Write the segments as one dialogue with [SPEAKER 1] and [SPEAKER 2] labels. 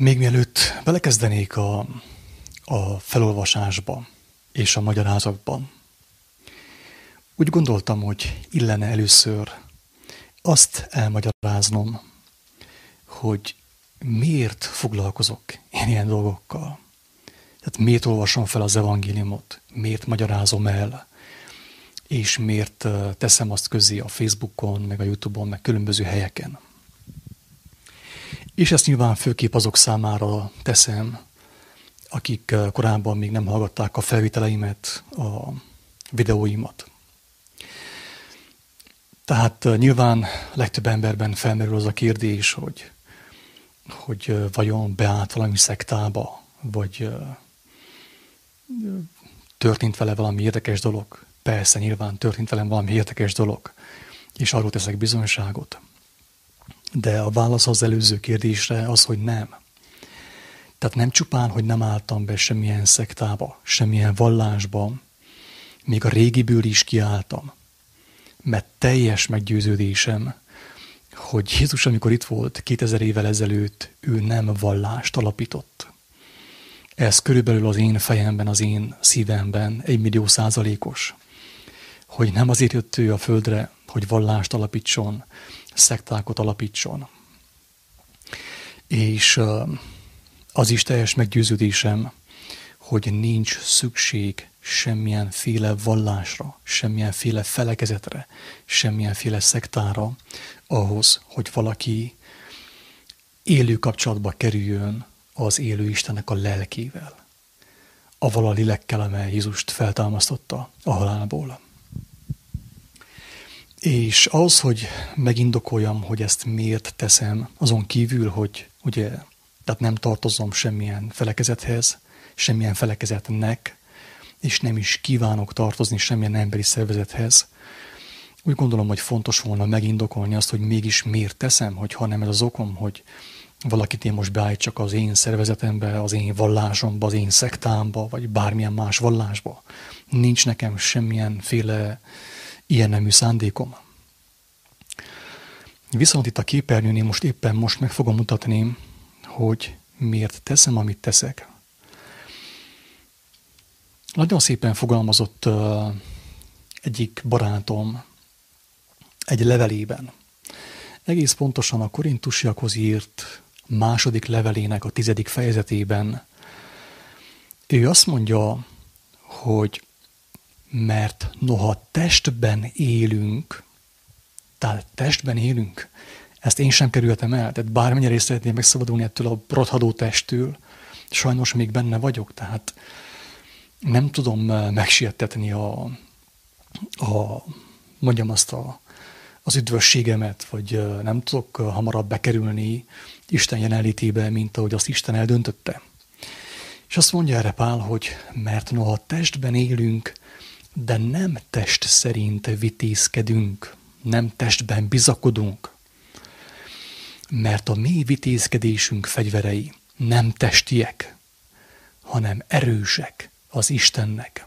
[SPEAKER 1] Még mielőtt belekezdenék a, a felolvasásba és a magyarázatban, úgy gondoltam, hogy illene először azt elmagyaráznom, hogy miért foglalkozok én ilyen dolgokkal. Tehát miért olvasom fel az evangéliumot, miért magyarázom el, és miért teszem azt közé a Facebookon, meg a Youtube-on, meg különböző helyeken. És ezt nyilván főképp azok számára teszem, akik korábban még nem hallgatták a felvételeimet, a videóimat. Tehát nyilván legtöbb emberben felmerül az a kérdés, hogy, hogy vajon beállt valami szektába, vagy történt vele valami érdekes dolog. Persze, nyilván történt velem valami érdekes dolog, és arról teszek bizonyságot. De a válasz az előző kérdésre az, hogy nem. Tehát nem csupán, hogy nem álltam be semmilyen szektába, semmilyen vallásba, még a régiből is kiálltam. Mert teljes meggyőződésem, hogy Jézus, amikor itt volt 2000 évvel ezelőtt, ő nem vallást alapított. Ez körülbelül az én fejemben, az én szívemben egy millió százalékos. Hogy nem azért jött ő a földre, hogy vallást alapítson, szektákot alapítson. És az is teljes meggyőződésem, hogy nincs szükség semmilyen féle vallásra, semmilyen féle felekezetre, semmilyen féle szektára ahhoz, hogy valaki élő kapcsolatba kerüljön az élő Istennek a lelkével, avval a lélekkel, amely Jézust feltámasztotta a halálból. És az, hogy megindokoljam, hogy ezt miért teszem, azon kívül, hogy ugye, tehát nem tartozom semmilyen felekezethez, semmilyen felekezetnek, és nem is kívánok tartozni semmilyen emberi szervezethez, úgy gondolom, hogy fontos volna megindokolni azt, hogy mégis miért teszem, hogy ha nem ez az okom, hogy valakit én most beállítsak az én szervezetembe, az én vallásomba, az én szektámba, vagy bármilyen más vallásba. Nincs nekem semmilyen féle ilyen nemű szándékom. Viszont itt a képernyőn én most éppen most meg fogom mutatni, hogy miért teszem, amit teszek. Nagyon szépen fogalmazott uh, egyik barátom egy levelében. Egész pontosan a korintusiakhoz írt második levelének a tizedik fejezetében ő azt mondja, hogy mert noha testben élünk, tehát testben élünk, ezt én sem kerültem el, tehát bármennyire is szeretném megszabadulni ettől a rothadó testtől, sajnos még benne vagyok, tehát nem tudom eh, megsietetni a, a mondjam azt a, az üdvösségemet, vagy eh, nem tudok eh, hamarabb bekerülni Isten jelenlétébe, mint ahogy azt Isten eldöntötte. És azt mondja erre Pál, hogy mert noha testben élünk, de nem test szerint vitézkedünk, nem testben bizakodunk, mert a mi vitézkedésünk fegyverei nem testiek, hanem erősek az Istennek.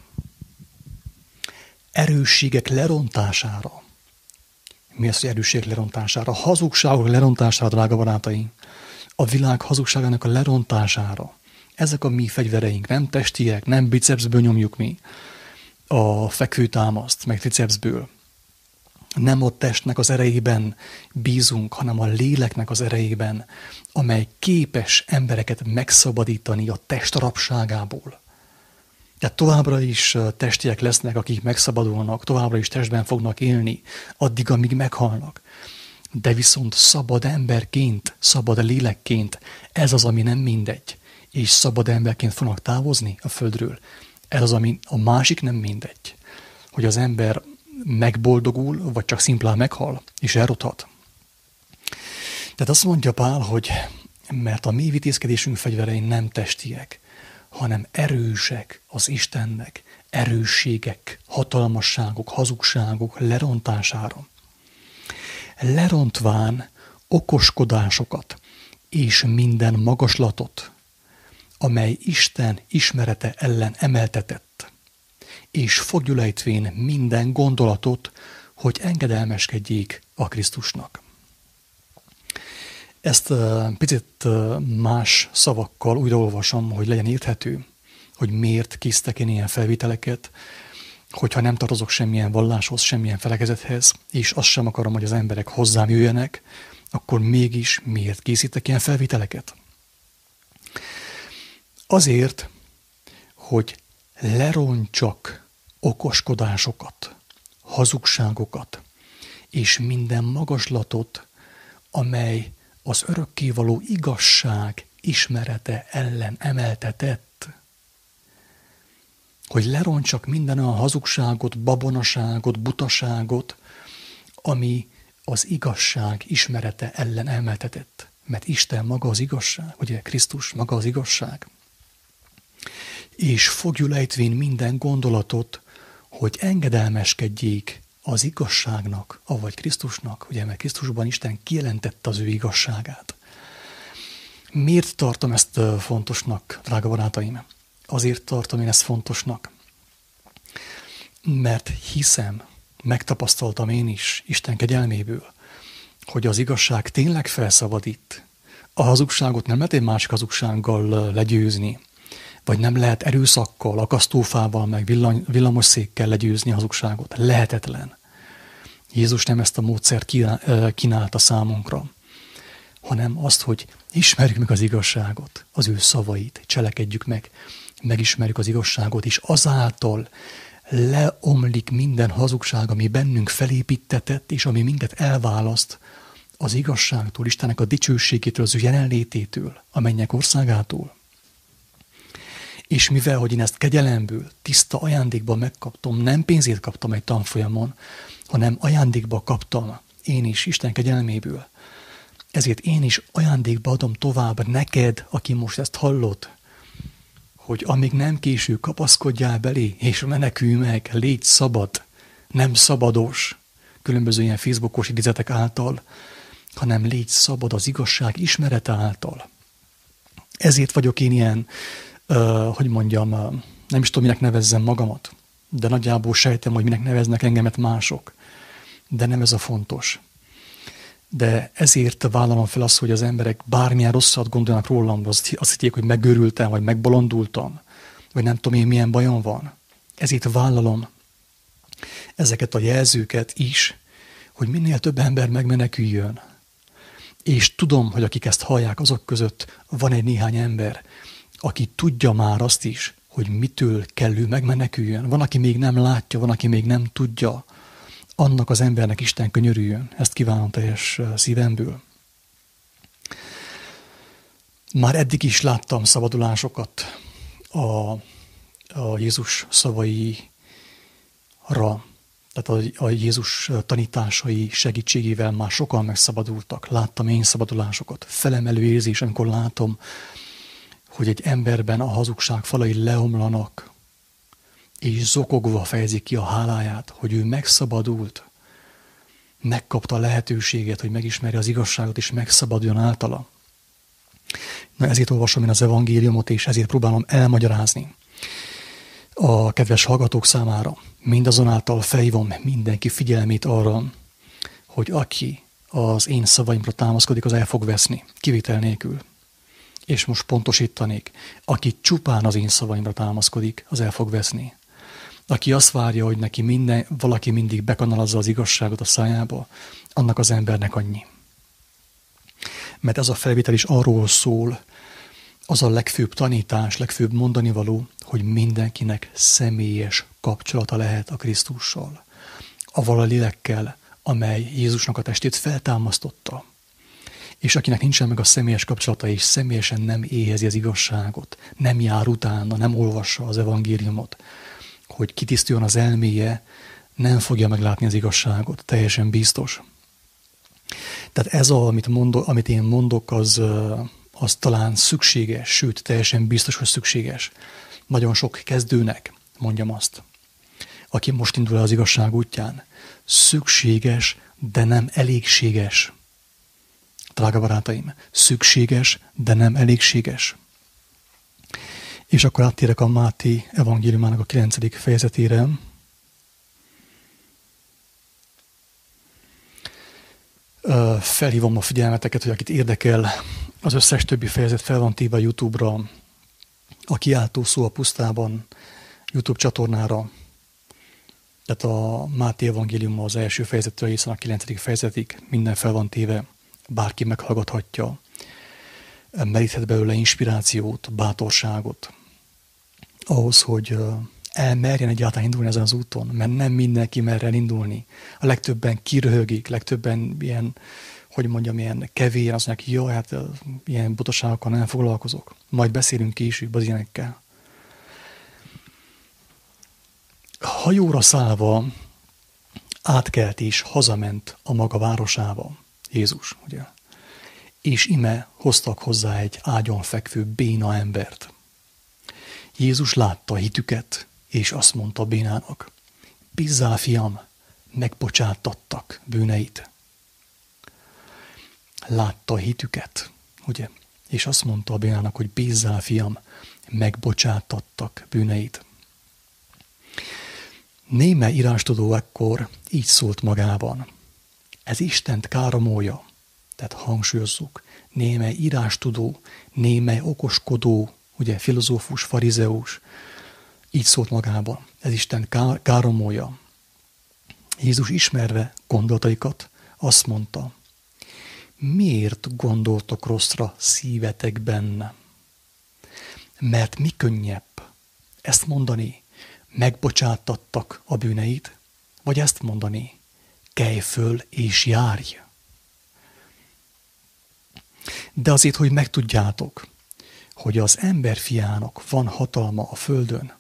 [SPEAKER 1] Erősségek lerontására. Mi az, hogy erősségek lerontására? Hazugságok lerontására, drága barátaink. A világ hazugságának a lerontására. Ezek a mi fegyvereink, nem testiek, nem bicepsből nyomjuk mi a fekvőtámaszt, meg tricepsből. Nem a testnek az erejében bízunk, hanem a léleknek az erejében, amely képes embereket megszabadítani a test rabságából. Tehát továbbra is testiek lesznek, akik megszabadulnak, továbbra is testben fognak élni, addig, amíg meghalnak. De viszont szabad emberként, szabad lélekként, ez az, ami nem mindegy. És szabad emberként fognak távozni a földről. Ez az, ami a másik nem mindegy. Hogy az ember megboldogul, vagy csak szimplán meghal, és elrothat. Tehát azt mondja Pál, hogy mert a mi vitézkedésünk fegyverei nem testiek, hanem erősek az Istennek, erősségek, hatalmasságok, hazugságok lerontására. Lerontván okoskodásokat és minden magaslatot, amely Isten ismerete ellen emeltetett, és fogjulejtvén minden gondolatot, hogy engedelmeskedjék a Krisztusnak. Ezt picit más szavakkal újraolvasom, hogy legyen érthető, hogy miért késztek én ilyen felvételeket, hogyha nem tartozok semmilyen valláshoz, semmilyen felekezethez, és azt sem akarom, hogy az emberek hozzám jöjjenek, akkor mégis miért készítek ilyen felvételeket? Azért, hogy leroncsak okoskodásokat, hazugságokat, és minden magaslatot, amely az örökkévaló igazság ismerete ellen emeltetett, hogy leroncsak minden a hazugságot, babonaságot, butaságot, ami az igazság ismerete ellen emeltetett. Mert Isten maga az igazság, ugye Krisztus maga az igazság. És fogjul ejtvén minden gondolatot, hogy engedelmeskedjék az igazságnak, avagy Krisztusnak, ugye, mert Krisztusban Isten kijelentette az ő igazságát. Miért tartom ezt fontosnak, drága barátaim? Azért tartom én ezt fontosnak, mert hiszem, megtapasztaltam én is Isten kegyelméből, hogy az igazság tényleg felszabadít. A hazugságot nem lehet egy másik hazugsággal legyőzni, vagy nem lehet erőszakkal, akasztófával, meg villany, villamosszékkel legyőzni a hazugságot. Lehetetlen. Jézus nem ezt a módszert kínálta számunkra, hanem azt, hogy ismerjük meg az igazságot, az ő szavait, cselekedjük meg, megismerjük az igazságot, és azáltal leomlik minden hazugság, ami bennünk felépítetett, és ami minket elválaszt az igazságtól, Istennek a dicsőségétől, az ő jelenlététől, a mennyek országától. És mivel, hogy én ezt kegyelemből, tiszta ajándékban megkaptam, nem pénzét kaptam egy tanfolyamon, hanem ajándékba kaptam én is Isten kegyelméből. Ezért én is ajándékba adom tovább neked, aki most ezt hallott, hogy amíg nem késő, kapaszkodjál belé, és menekülj meg, légy szabad, nem szabados, különböző ilyen Facebookos idézetek által, hanem légy szabad az igazság ismerete által. Ezért vagyok én ilyen hogy mondjam, nem is tudom, minek nevezzem magamat, de nagyjából sejtem, hogy minek neveznek engemet mások. De nem ez a fontos. De ezért vállalom fel azt, hogy az emberek bármilyen rosszat gondolnak rólam, azt, azt hitték, hogy megörültem, vagy megbolondultam, vagy nem tudom én milyen bajom van. Ezért vállalom ezeket a jelzőket is, hogy minél több ember megmeneküljön. És tudom, hogy akik ezt hallják, azok között van egy néhány ember, aki tudja már azt is, hogy mitől kell ő megmeneküljön. Van, aki még nem látja, van, aki még nem tudja. Annak az embernek Isten könyörüljön. Ezt kívánom teljes szívemből. Már eddig is láttam szabadulásokat a, a Jézus szavaira, tehát a, a Jézus tanításai segítségével már sokan megszabadultak. Láttam én szabadulásokat. Felemelő érzés, amikor látom, hogy egy emberben a hazugság falai leomlanak, és zokogva fejezi ki a háláját, hogy ő megszabadult, megkapta a lehetőséget, hogy megismerje az igazságot, és megszabaduljon általa. Na ezért olvasom én az evangéliumot, és ezért próbálom elmagyarázni a kedves hallgatók számára. Mindazonáltal felhívom mindenki figyelmét arra, hogy aki az én szavaimra támaszkodik, az el fog veszni, kivétel nélkül és most pontosítanék, aki csupán az én szavaimra támaszkodik, az el fog veszni. Aki azt várja, hogy neki minden, valaki mindig bekanalazza az igazságot a szájába, annak az embernek annyi. Mert ez a felvétel is arról szól, az a legfőbb tanítás, legfőbb mondani való, hogy mindenkinek személyes kapcsolata lehet a Krisztussal, avval a lélekkel, amely Jézusnak a testét feltámasztotta és akinek nincsen meg a személyes kapcsolata, és személyesen nem éhezi az igazságot, nem jár utána, nem olvassa az evangéliumot, hogy kitisztuljon az elméje, nem fogja meglátni az igazságot, teljesen biztos. Tehát ez, a, amit, mondok, amit én mondok, az, az talán szükséges, sőt, teljesen biztos, hogy szükséges. Nagyon sok kezdőnek, mondjam azt, aki most indul az igazság útján, szükséges, de nem elégséges drága barátaim, szükséges, de nem elégséges. És akkor áttérek a Máté evangéliumának a 9. fejezetére. felhívom a figyelmeteket, hogy akit érdekel, az összes többi fejezet fel van téve YouTube-ra, a kiáltó szó a pusztában, YouTube csatornára, tehát a Máté Evangélium az első fejezettől hiszen a kilencedik fejezetig minden fel van téve, bárki meghallgathatja, meríthet belőle inspirációt, bátorságot, ahhoz, hogy elmerjen egyáltalán indulni ezen az úton, mert nem mindenki mer indulni. A legtöbben kiröhögik, legtöbben ilyen, hogy mondjam, ilyen kevén, azt mondják, jó, hát ilyen butaságokkal nem foglalkozok. Majd beszélünk később az ilyenekkel. Hajóra szállva átkelt és hazament a maga városába. Jézus, ugye? És ime hoztak hozzá egy ágyon fekvő béna embert. Jézus látta hitüket, és azt mondta Bénának, Bizzál, fiam, megbocsátattak bűneit. Látta hitüket, ugye? És azt mondta a Bénának, hogy bízzál, fiam, megbocsátattak bűneit. Néme írástudó ekkor így szólt magában. Ez Istent káromolja, tehát hangsúlyozzuk, néme írástudó, néme okoskodó, ugye filozófus, farizeus, így szólt magában. Ez Isten káromolja. Jézus ismerve gondolataikat azt mondta, miért gondoltok rosszra szívetekben? Mert mi könnyebb ezt mondani, megbocsátattak a bűneit, vagy ezt mondani, kelj föl és járj. De azért, hogy megtudjátok, hogy az ember fiának van hatalma a földön,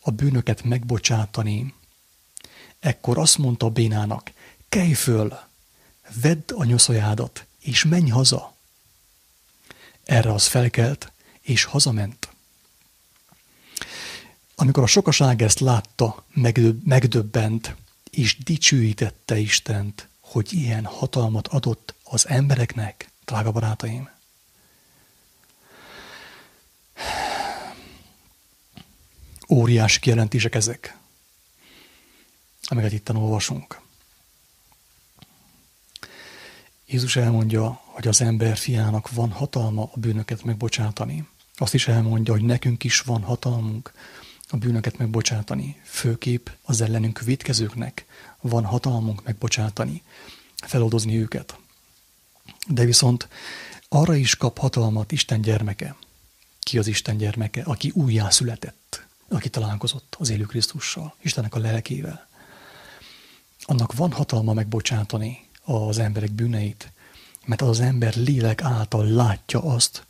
[SPEAKER 1] a bűnöket megbocsátani, ekkor azt mondta Bénának, kelj föl, vedd a nyoszajádat, és menj haza. Erre az felkelt, és hazament. Amikor a sokaság ezt látta, megdöbbent, és dicsőítette Istent, hogy ilyen hatalmat adott az embereknek, drága barátaim. Óriási kijelentések ezek, amiket itt olvasunk. Jézus elmondja, hogy az ember fiának van hatalma a bűnöket megbocsátani. Azt is elmondja, hogy nekünk is van hatalmunk a bűnöket megbocsátani. Főkép az ellenünk védkezőknek van hatalmunk megbocsátani, feloldozni őket. De viszont arra is kap hatalmat Isten gyermeke. Ki az Isten gyermeke? Aki újjászületett, aki találkozott az élő Krisztussal, Istennek a lelkével. Annak van hatalma megbocsátani az emberek bűneit, mert az az ember lélek által látja azt,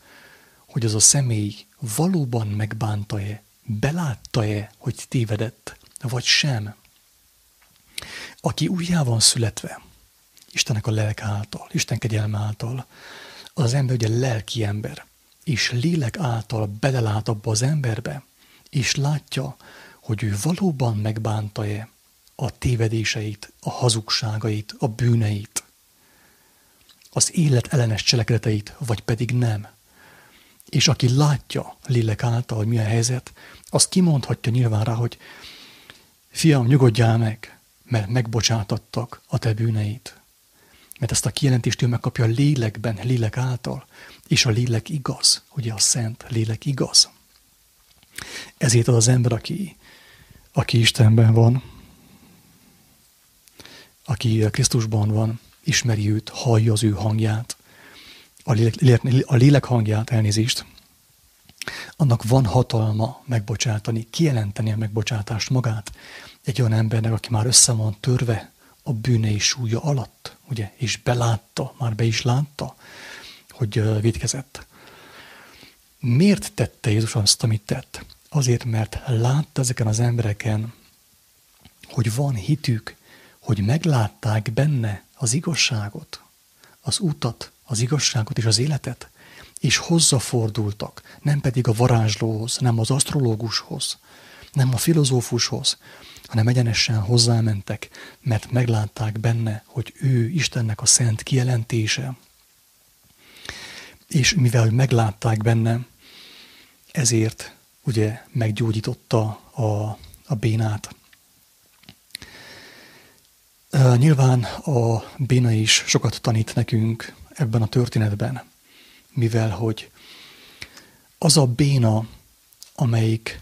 [SPEAKER 1] hogy az a személy valóban megbánta-e belátta-e, hogy tévedett, vagy sem. Aki újjá van születve, Istennek a lelk által, Isten kegyelme által, az ember ugye lelki ember, és lélek által belelát abba az emberbe, és látja, hogy ő valóban megbánta-e a tévedéseit, a hazugságait, a bűneit, az élet ellenes cselekedeteit, vagy pedig nem. És aki látja lélek által, hogy mi a helyzet, azt kimondhatja nyilván rá, hogy fiam, nyugodjál meg, mert megbocsátattak a te bűneit. Mert ezt a kijelentést ő megkapja a lélekben, lélek által, és a lélek igaz, ugye a szent lélek igaz. Ezért az az ember, aki, aki Istenben van, aki Krisztusban van, ismeri őt, hallja az ő hangját, a lélek, a lélek hangját, elnézést, annak van hatalma megbocsátani, kijelenteni a megbocsátást magát egy olyan embernek, aki már össze van törve a bűnei súlya alatt, ugye, és belátta, már be is látta, hogy védkezett. Miért tette Jézus azt, amit tett? Azért, mert látta ezeken az embereken, hogy van hitük, hogy meglátták benne az igazságot, az utat, az igazságot és az életet, és hozzafordultak, nem pedig a varázslóhoz, nem az asztrológushoz, nem a filozófushoz, hanem egyenesen hozzámentek, mert meglátták benne, hogy ő Istennek a szent kijelentése. És mivel meglátták benne, ezért ugye meggyógyította a, a bénát. Nyilván a béna is sokat tanít nekünk ebben a történetben, mivel hogy az a béna, amelyik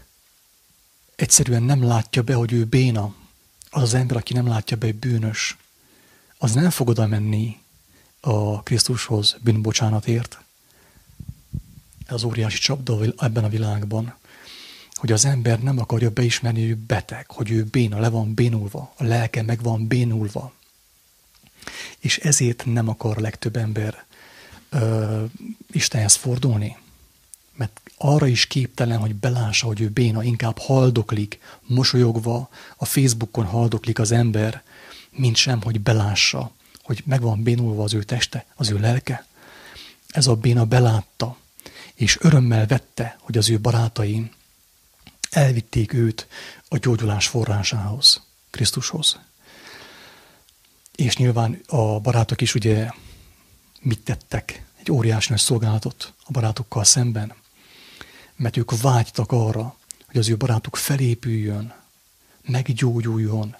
[SPEAKER 1] egyszerűen nem látja be, hogy ő béna, az az ember, aki nem látja be, hogy bűnös, az nem fog oda menni a Krisztushoz bűnbocsánatért. Ez az óriási csapda ebben a világban, hogy az ember nem akarja beismerni, hogy ő beteg, hogy ő béna, le van bénulva, a lelke meg van bénulva. És ezért nem akar legtöbb ember ö, Istenhez fordulni. Mert arra is képtelen, hogy belássa, hogy ő béna, inkább haldoklik, mosolyogva, a Facebookon haldoklik az ember, mint sem, hogy belássa, hogy meg van bénulva az ő teste, az ő lelke. Ez a béna belátta, és örömmel vette, hogy az ő barátaim elvitték őt a gyógyulás forrásához, Krisztushoz. És nyilván a barátok is ugye mit tettek? Egy óriási nagy szolgálatot a barátokkal szemben. Mert ők vágytak arra, hogy az ő barátuk felépüljön, meggyógyuljon,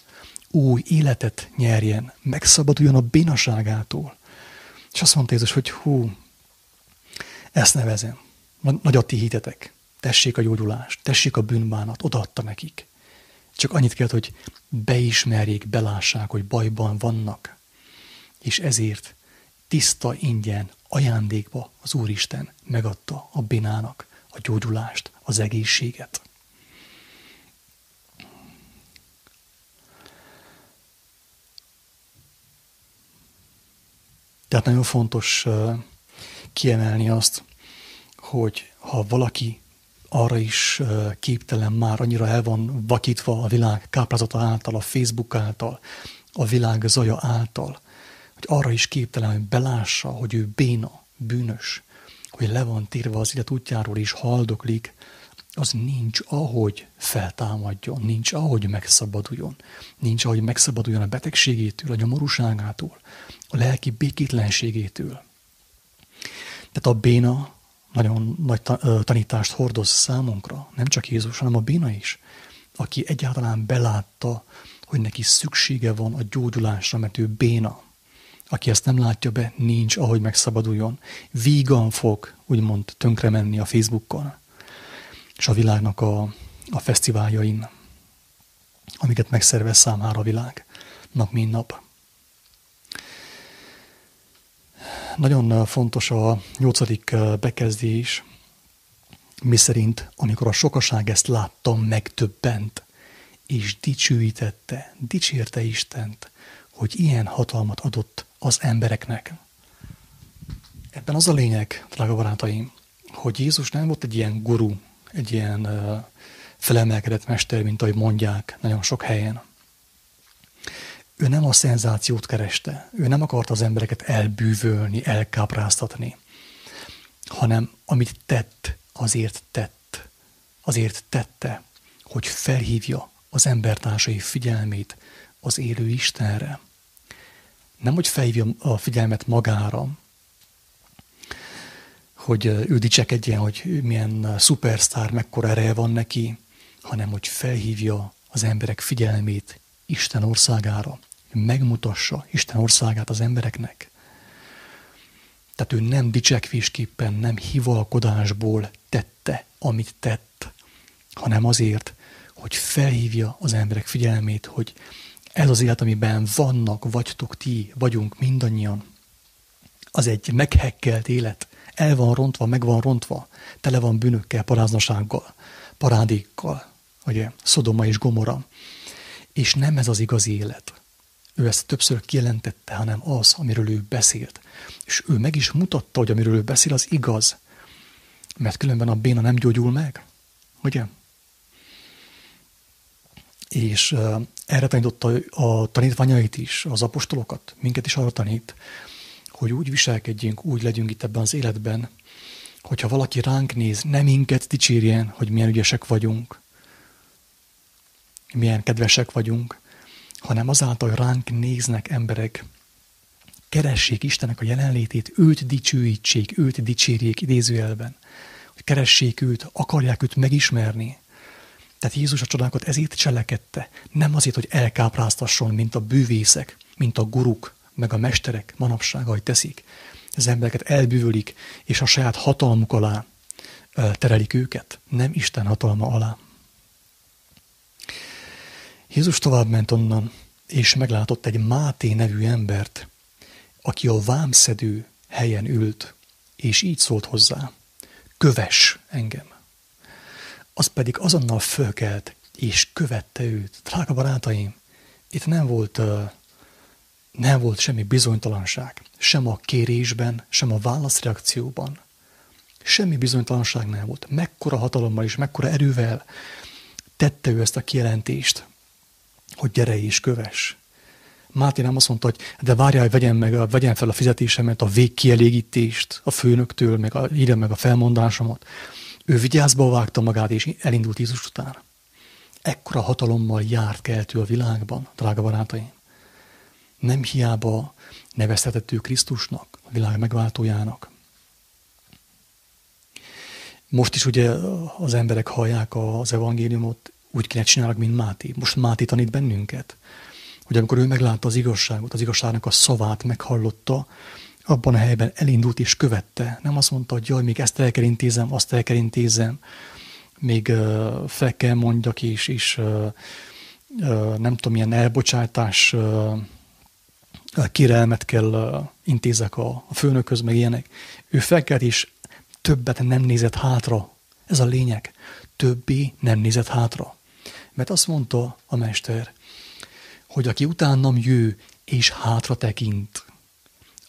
[SPEAKER 1] új életet nyerjen, megszabaduljon a bénaságától. És azt mondta Jézus, hogy hú, ezt nevezem. Nagy a ti hitetek. Tessék a gyógyulást, tessék a bűnbánat, odaadta nekik. Csak annyit kellett, hogy beismerjék, belássák, hogy bajban vannak. És ezért tiszta ingyen, ajándékba az Úristen megadta a binának a gyógyulást, az egészséget. Tehát nagyon fontos kiemelni azt, hogy ha valaki arra is képtelen már, annyira el van vakítva a világ káprázata által, a Facebook által, a világ zaja által, hogy arra is képtelen, hogy belássa, hogy ő béna, bűnös, hogy le van térve az élet útjáról és haldoklik, az nincs ahogy feltámadjon, nincs ahogy megszabaduljon, nincs ahogy megszabaduljon a betegségétől, a nyomorúságától, a lelki békétlenségétől. Tehát a béna nagyon nagy tanítást hordoz számunkra, nem csak Jézus, hanem a béna is, aki egyáltalán belátta, hogy neki szüksége van a gyógyulásra, mert ő béna. Aki ezt nem látja be, nincs, ahogy megszabaduljon. Vígan fog, úgymond, tönkre menni a Facebookon és a világnak a, a fesztiváljain, amiket megszervez számára a világ nap mint nap. Nagyon fontos a nyolcadik bekezdés, mi szerint, amikor a sokaság ezt látta, megtöbbent, és dicsőítette, dicsérte Istent, hogy ilyen hatalmat adott az embereknek. Ebben az a lényeg, drága barátaim, hogy Jézus nem volt egy ilyen guru, egy ilyen uh, felemelkedett mester, mint ahogy mondják nagyon sok helyen. Ő nem a szenzációt kereste, ő nem akarta az embereket elbűvölni, elkápráztatni, hanem amit tett, azért tett, azért tette, hogy felhívja az embertársai figyelmét az élő Istenre. Nem, hogy felhívja a figyelmet magára, hogy ő dicsekedjen, hogy milyen szupersztár, mekkora ereje van neki, hanem hogy felhívja az emberek figyelmét Isten országára, megmutassa Isten országát az embereknek. Tehát ő nem dicsekvésképpen, nem hivalkodásból tette, amit tett, hanem azért, hogy felhívja az emberek figyelmét, hogy ez az élet, amiben vannak, vagytok ti, vagyunk mindannyian, az egy meghekkelt élet, el van rontva, meg van rontva, tele van bűnökkel, paráznasággal, parádékkal, ugye, Szodoma és Gomora. És nem ez az igazi élet. Ő ezt többször kijelentette, hanem az, amiről ő beszélt. És ő meg is mutatta, hogy amiről ő beszél, az igaz. Mert különben a béna nem gyógyul meg. Ugye? És erre tanította a tanítványait is, az apostolokat, minket is arra tanít, hogy úgy viselkedjünk, úgy legyünk itt ebben az életben, hogyha valaki ránk néz, nem minket dicsérjen, hogy milyen ügyesek vagyunk, milyen kedvesek vagyunk, hanem azáltal, hogy ránk néznek emberek, keressék Istennek a jelenlétét, őt dicsőítsék, őt dicsérjék idézőjelben, hogy keressék őt, akarják őt megismerni, Tehát Jézus a csodákat ezért cselekedte. Nem azért, hogy elkápráztasson, mint a bűvészek, mint a guruk, meg a mesterek manapság, ahogy teszik. Az embereket elbűvölik, és a saját hatalmuk alá terelik őket, nem Isten hatalma alá. Jézus tovább ment onnan, és meglátott egy Máté nevű embert, aki a vámszedő helyen ült, és így szólt hozzá, köves engem. Az pedig azonnal fölkelt, és követte őt. Drága barátaim, itt nem volt, nem volt semmi bizonytalanság, sem a kérésben, sem a válaszreakcióban. Semmi bizonytalanság nem volt. Mekkora hatalommal és mekkora erővel tette ő ezt a kijelentést, hogy gyere és köves. Máté nem azt mondta, hogy de várjál, hogy vegyem, meg, vegyem fel a fizetésemet, a végkielégítést a főnöktől, meg a, ide meg a felmondásomat. Ő vigyázba vágta magát, és elindult Jézus után. Ekkora hatalommal járt keltő a világban, drága barátaim. Nem hiába nevezhetett ő Krisztusnak, a világ megváltójának. Most is ugye az emberek hallják az evangéliumot, úgy kéne csinálnak, mint Máté. Most Máté tanít bennünket, hogy amikor ő meglátta az igazságot, az igazságnak a szavát meghallotta, abban a helyben elindult és követte. Nem azt mondta, hogy jaj, még ezt el kell intézem, azt el kell intézem, még uh, fel kell mondjak, és, és uh, uh, nem tudom, milyen elbocsátás uh, kérelmet kell uh, intézek a, a főnökhöz, meg ilyenek. Ő felkelt, és többet nem nézett hátra. Ez a lényeg. Többé nem nézett hátra. Mert azt mondta a mester, hogy aki utánam jő és hátra tekint,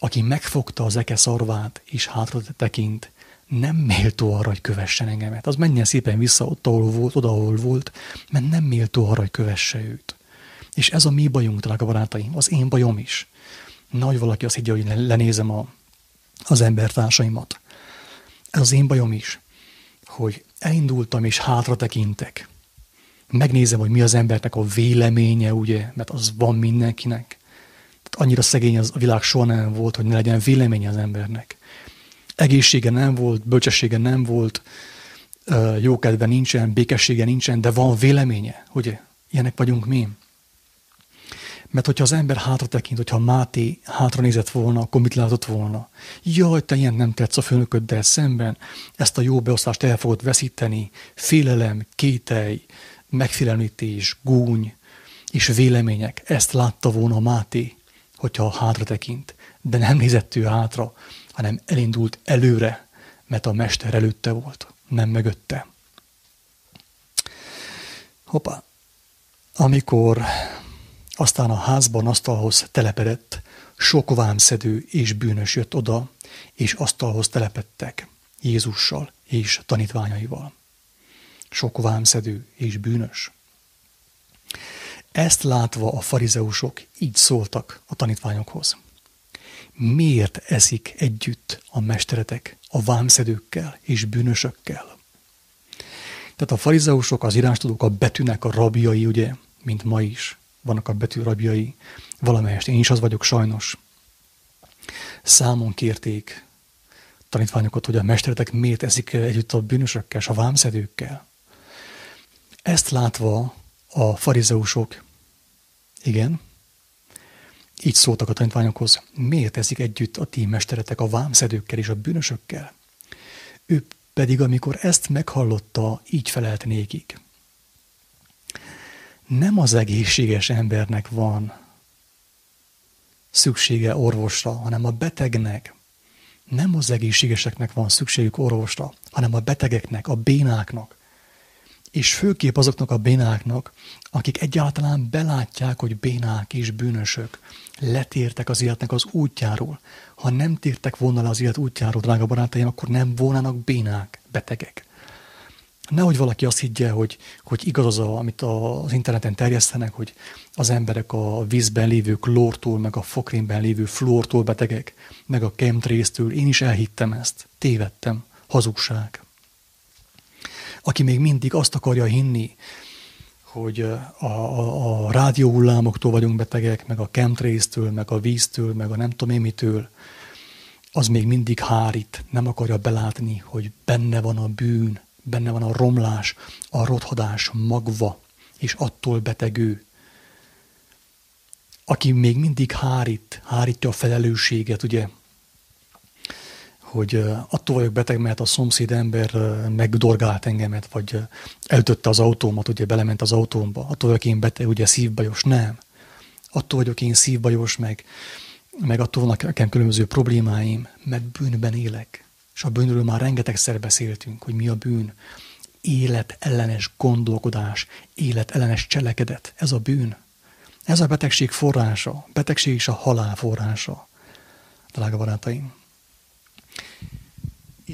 [SPEAKER 1] aki megfogta az eke szarvát és hátra tekint, nem méltó arra, hogy kövessen engemet. Az menjen szépen vissza ott, ahol volt, oda, ahol volt, mert nem méltó arra, hogy kövesse őt. És ez a mi bajunk, drága barátaim, az én bajom is. Nagy valaki azt higgye, hogy lenézem a, az embertársaimat. Ez az én bajom is, hogy elindultam és hátra tekintek. Megnézem, hogy mi az embernek a véleménye, ugye, mert az van mindenkinek. Annyira szegény az a világ soha nem volt, hogy ne legyen véleménye az embernek. Egészsége nem volt, bölcsessége nem volt, jókedve nincsen, békessége nincsen, de van véleménye, ugye? Ilyenek vagyunk mi. Mert hogyha az ember hátra tekint, hogyha Máté hátra nézett volna, akkor mit látott volna? Jaj, te ilyen nem tetsz a főnököddel szemben, ezt a jó beosztást el fogod veszíteni, félelem, kételj, megfélemlítés, gúny és vélemények. Ezt látta volna Máté, hogyha hátra tekint. De nem nézett ő hátra, hanem elindult előre, mert a mester előtte volt, nem mögötte. Hoppá. Amikor aztán a házban asztalhoz telepedett, sok vámszedő és bűnös jött oda, és asztalhoz telepettek Jézussal és tanítványaival. Sok vámszedő és bűnös. Ezt látva a farizeusok így szóltak a tanítványokhoz. Miért eszik együtt a mesteretek a vámszedőkkel és bűnösökkel? Tehát a farizeusok, az írástudók, a betűnek a rabjai, ugye, mint ma is vannak a betűrabjai, valamelyest én is az vagyok sajnos. Számon kérték tanítványokat, hogy a mesteretek miért eszik együtt a bűnösökkel és a vámszedőkkel. Ezt látva a farizeusok, igen, így szóltak a tanítványokhoz, miért eszik együtt a ti mesteretek a vámszedőkkel és a bűnösökkel? Ő pedig, amikor ezt meghallotta, így felelt nékik nem az egészséges embernek van szüksége orvosra, hanem a betegnek. Nem az egészségeseknek van szükségük orvosra, hanem a betegeknek, a bénáknak. És főképp azoknak a bénáknak, akik egyáltalán belátják, hogy bénák és bűnösök, letértek az életnek az útjáról. Ha nem tértek volna le az élet útjáról, drága barátaim, akkor nem volnának bénák, betegek nehogy valaki azt higgye, hogy, hogy igaz az, a, amit az interneten terjesztenek, hogy az emberek a vízben lévő klórtól, meg a fokrémben lévő fluortól betegek, meg a chemtrace-től. Én is elhittem ezt. Tévedtem. Hazugság. Aki még mindig azt akarja hinni, hogy a, a, a rádióhullámoktól vagyunk betegek, meg a chemtrace-től, meg a víztől, meg a nem tudom én az még mindig hárít, nem akarja belátni, hogy benne van a bűn, benne van a romlás, a rothadás magva, és attól betegő. Aki még mindig hárít, hárítja a felelősséget, ugye, hogy attól vagyok beteg, mert a szomszéd ember megdorgált engemet, vagy eltötte az autómat, ugye belement az autómba. Attól vagyok én beteg, ugye szívbajos, nem. Attól vagyok én szívbajos, meg, meg attól vannak nekem különböző problémáim, mert bűnben élek. És a bűnről már rengetegszer beszéltünk, hogy mi a bűn. Élet ellenes gondolkodás, élet ellenes cselekedet. Ez a bűn. Ez a betegség forrása. Betegség is a halál forrása. Drága barátaim.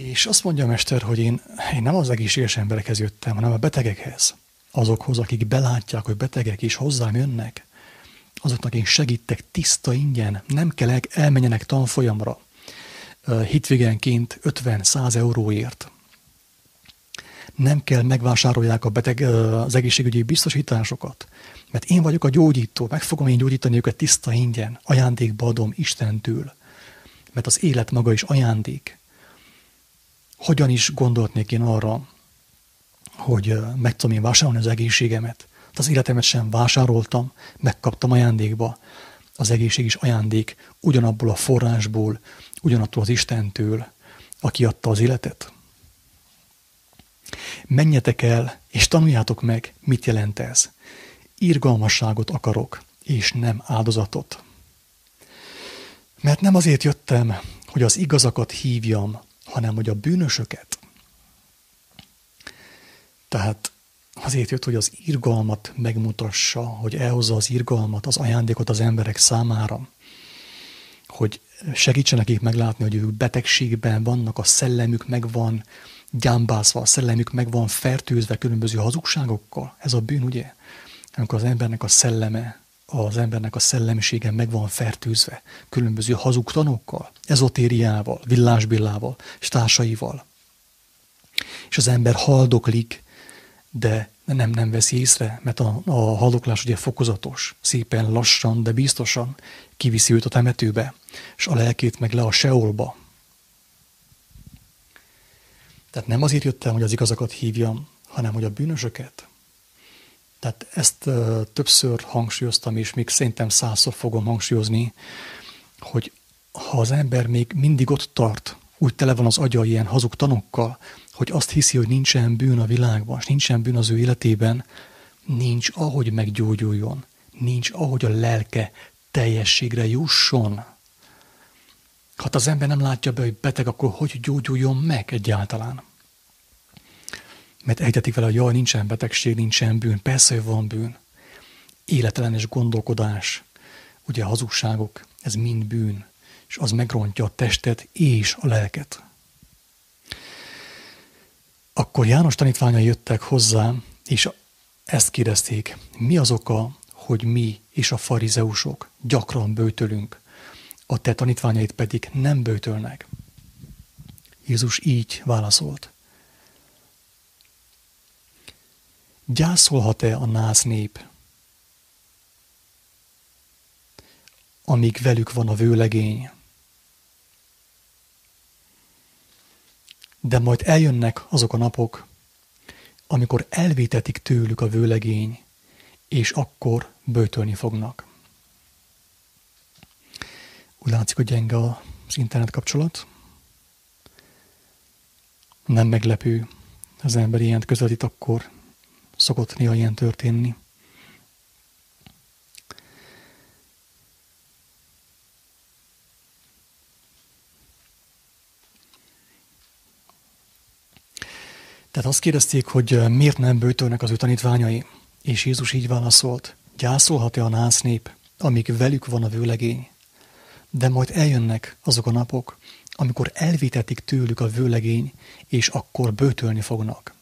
[SPEAKER 1] És azt mondja a mester, hogy én, én nem az egészséges emberekhez jöttem, hanem a betegekhez. Azokhoz, akik belátják, hogy betegek és hozzám jönnek. Azoknak én segítek tiszta ingyen, nem kell elmenjenek tanfolyamra. Hitvégenként 50-100 euróért. Nem kell megvásárolják a beteg, az egészségügyi biztosításokat, mert én vagyok a gyógyító, meg fogom én gyógyítani őket tiszta ingyen, ajándékba adom Istentől, mert az élet maga is ajándék hogyan is gondoltnék én arra, hogy meg tudom én vásárolni az egészségemet. Az életemet sem vásároltam, megkaptam ajándékba. Az egészség is ajándék ugyanabból a forrásból, ugyanattól az Istentől, aki adta az életet. Menjetek el, és tanuljátok meg, mit jelent ez. Irgalmasságot akarok, és nem áldozatot. Mert nem azért jöttem, hogy az igazakat hívjam, hanem hogy a bűnösöket. Tehát azért jött, hogy az irgalmat megmutassa, hogy elhozza az irgalmat, az ajándékot az emberek számára, hogy segítsen nekik meglátni, hogy ők betegségben vannak, a szellemük megvan gyámbászva, a szellemük megvan fertőzve különböző hazugságokkal. Ez a bűn, ugye? Amikor az embernek a szelleme az embernek a szellemisége meg van fertőzve különböző hazug tanokkal, ezotériával, villásbillával és társaival. És az ember haldoklik, de nem, nem veszi észre, mert a, a haldoklás ugye fokozatos, szépen lassan, de biztosan kiviszi őt a temetőbe, és a lelkét meg le a seolba. Tehát nem azért jöttem, hogy az igazakat hívjam, hanem hogy a bűnösöket, tehát ezt többször hangsúlyoztam, és még szerintem százszor fogom hangsúlyozni, hogy ha az ember még mindig ott tart, úgy tele van az agya ilyen hazug tanokkal, hogy azt hiszi, hogy nincsen bűn a világban, és nincsen bűn az ő életében, nincs ahogy meggyógyuljon, nincs ahogy a lelke teljességre jusson. Ha az ember nem látja be, hogy beteg, akkor hogy gyógyuljon meg egyáltalán? Mert egyetik vele, hogy jaj, nincsen betegség, nincsen bűn. Persze, hogy van bűn. Életelenes gondolkodás, ugye hazugságok, ez mind bűn, és az megrontja a testet és a lelket. Akkor János tanítványai jöttek hozzá, és ezt kérdezték, mi az oka, hogy mi és a farizeusok gyakran bőtölünk, a te tanítványait pedig nem bőtölnek. Jézus így válaszolt. Gyászolhat-e a nász nép, amíg velük van a vőlegény? De majd eljönnek azok a napok, amikor elvétetik tőlük a vőlegény, és akkor bőtölni fognak. Úgy látszik, hogy gyenge az internet kapcsolat. Nem meglepő, az ember ilyent közvetít akkor, Szokott néha ilyen történni. Tehát azt kérdezték, hogy miért nem bőtölnek az ő tanítványai, és Jézus így válaszolt, gyászolhat-e a nász nép, amíg velük van a vőlegény, de majd eljönnek azok a napok, amikor elvitetik tőlük a vőlegény, és akkor bőtölni fognak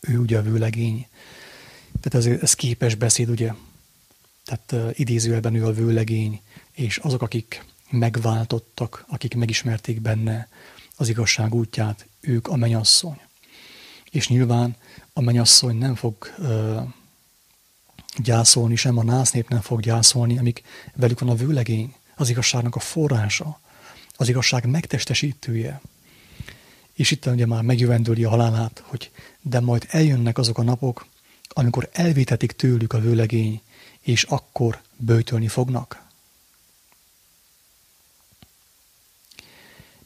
[SPEAKER 1] ő ugye a vőlegény. Tehát ez, ez képes beszéd, ugye? Tehát uh, idézőjelben ő a vőlegény, és azok, akik megváltottak, akik megismerték benne az igazság útját, ők a menyasszony. És nyilván a menyasszony nem fog uh, gyászolni, sem a násznép nem fog gyászolni, amik velük van a vőlegény, az igazságnak a forrása, az igazság megtestesítője. És itt ugye már megjövendőli a halálát, hogy de majd eljönnek azok a napok, amikor elvétetik tőlük a vőlegény, és akkor bőtölni fognak.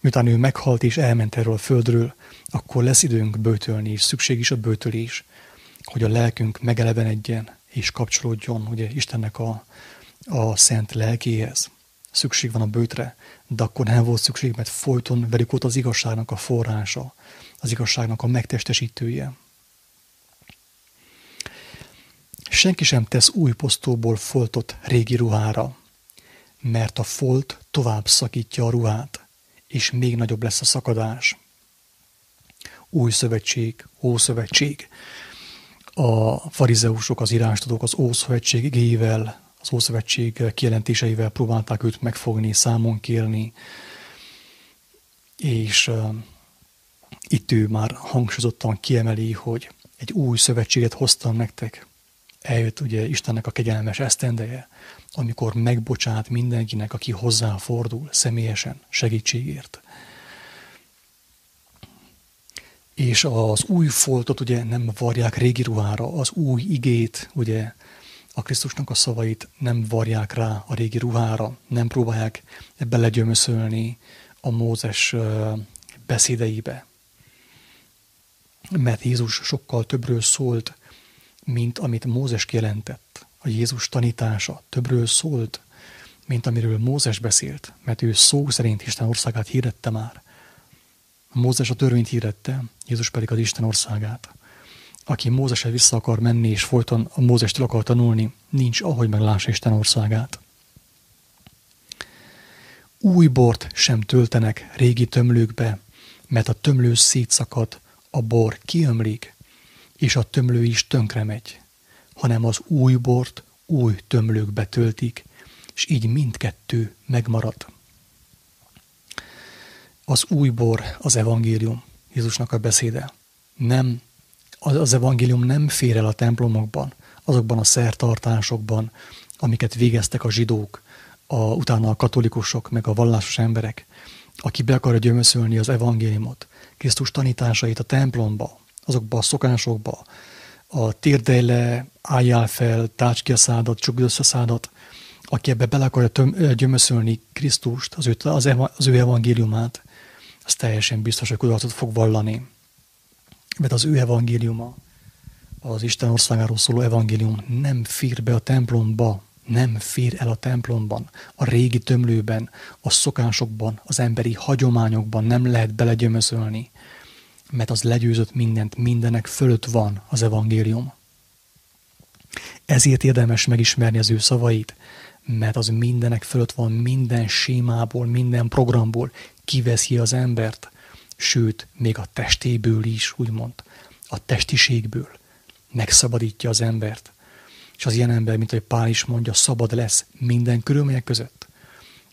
[SPEAKER 1] Miután ő meghalt és elment erről a földről, akkor lesz időnk bőtölni, és szükség is a bőtölés, hogy a lelkünk megelevenedjen és kapcsolódjon ugye Istennek a, a szent lelkéhez. Szükség van a bőtre, de akkor nem volt szükség, mert folyton velük ott az igazságnak a forrása, az igazságnak a megtestesítője. Senki sem tesz új posztóból foltot régi ruhára, mert a folt tovább szakítja a ruhát, és még nagyobb lesz a szakadás. Új szövetség, ószövetség. A farizeusok, az irástudók az ószövetség igével, az ószövetség kijelentéseivel próbálták őt megfogni, számon kérni, és itt ő már hangsúlyozottan kiemeli, hogy egy új szövetséget hoztam nektek, eljött ugye Istennek a kegyelmes esztendeje, amikor megbocsát mindenkinek, aki hozzá fordul személyesen segítségért. És az új foltot ugye nem varják régi ruhára, az új igét, ugye a Krisztusnak a szavait nem varják rá a régi ruhára, nem próbálják belegyömöszölni a Mózes beszédeibe. Mert Jézus sokkal többről szólt, mint amit Mózes jelentett. A Jézus tanítása többről szólt, mint amiről Mózes beszélt, mert ő szó szerint Isten országát hirdette már. Mózes a törvényt hirdette, Jézus pedig az Isten országát. Aki Mózesre vissza akar menni, és folyton a Mózestől akar tanulni, nincs ahogy meglássa Isten országát. Új bort sem töltenek régi tömlőkbe, mert a tömlő szétszakad, a bor kiömlik, és a tömlő is tönkre megy, hanem az új bort új tömlőkbe töltik, és így mindkettő megmarad. Az új bor az evangélium, Jézusnak a beszéde. Nem, az evangélium nem fér el a templomokban, azokban a szertartásokban, amiket végeztek a zsidók, a, utána a katolikusok, meg a vallásos emberek, aki be akarja gyömöszölni az evangéliumot, Krisztus tanításait a templomba, azokba a szokásokba, a térdelj le, álljál fel, tács ki a szádat, csukd össze a szádat, aki ebbe bele akarja töm, gyömöszölni Krisztust, az ő, az, az ő evangéliumát, az teljesen biztos, hogy kudarcot fog vallani. Mert az ő evangéliuma, az Isten országáról szóló evangélium nem fér be a templomba, nem fér el a templomban, a régi tömlőben, a szokásokban, az emberi hagyományokban nem lehet belegyömözölni mert az legyőzött mindent, mindenek fölött van az evangélium. Ezért érdemes megismerni az ő szavait, mert az mindenek fölött van minden sémából, minden programból, kiveszi az embert, sőt, még a testéből is, úgymond, a testiségből megszabadítja az embert. És az ilyen ember, mint hogy Pál is mondja, szabad lesz minden körülmények között.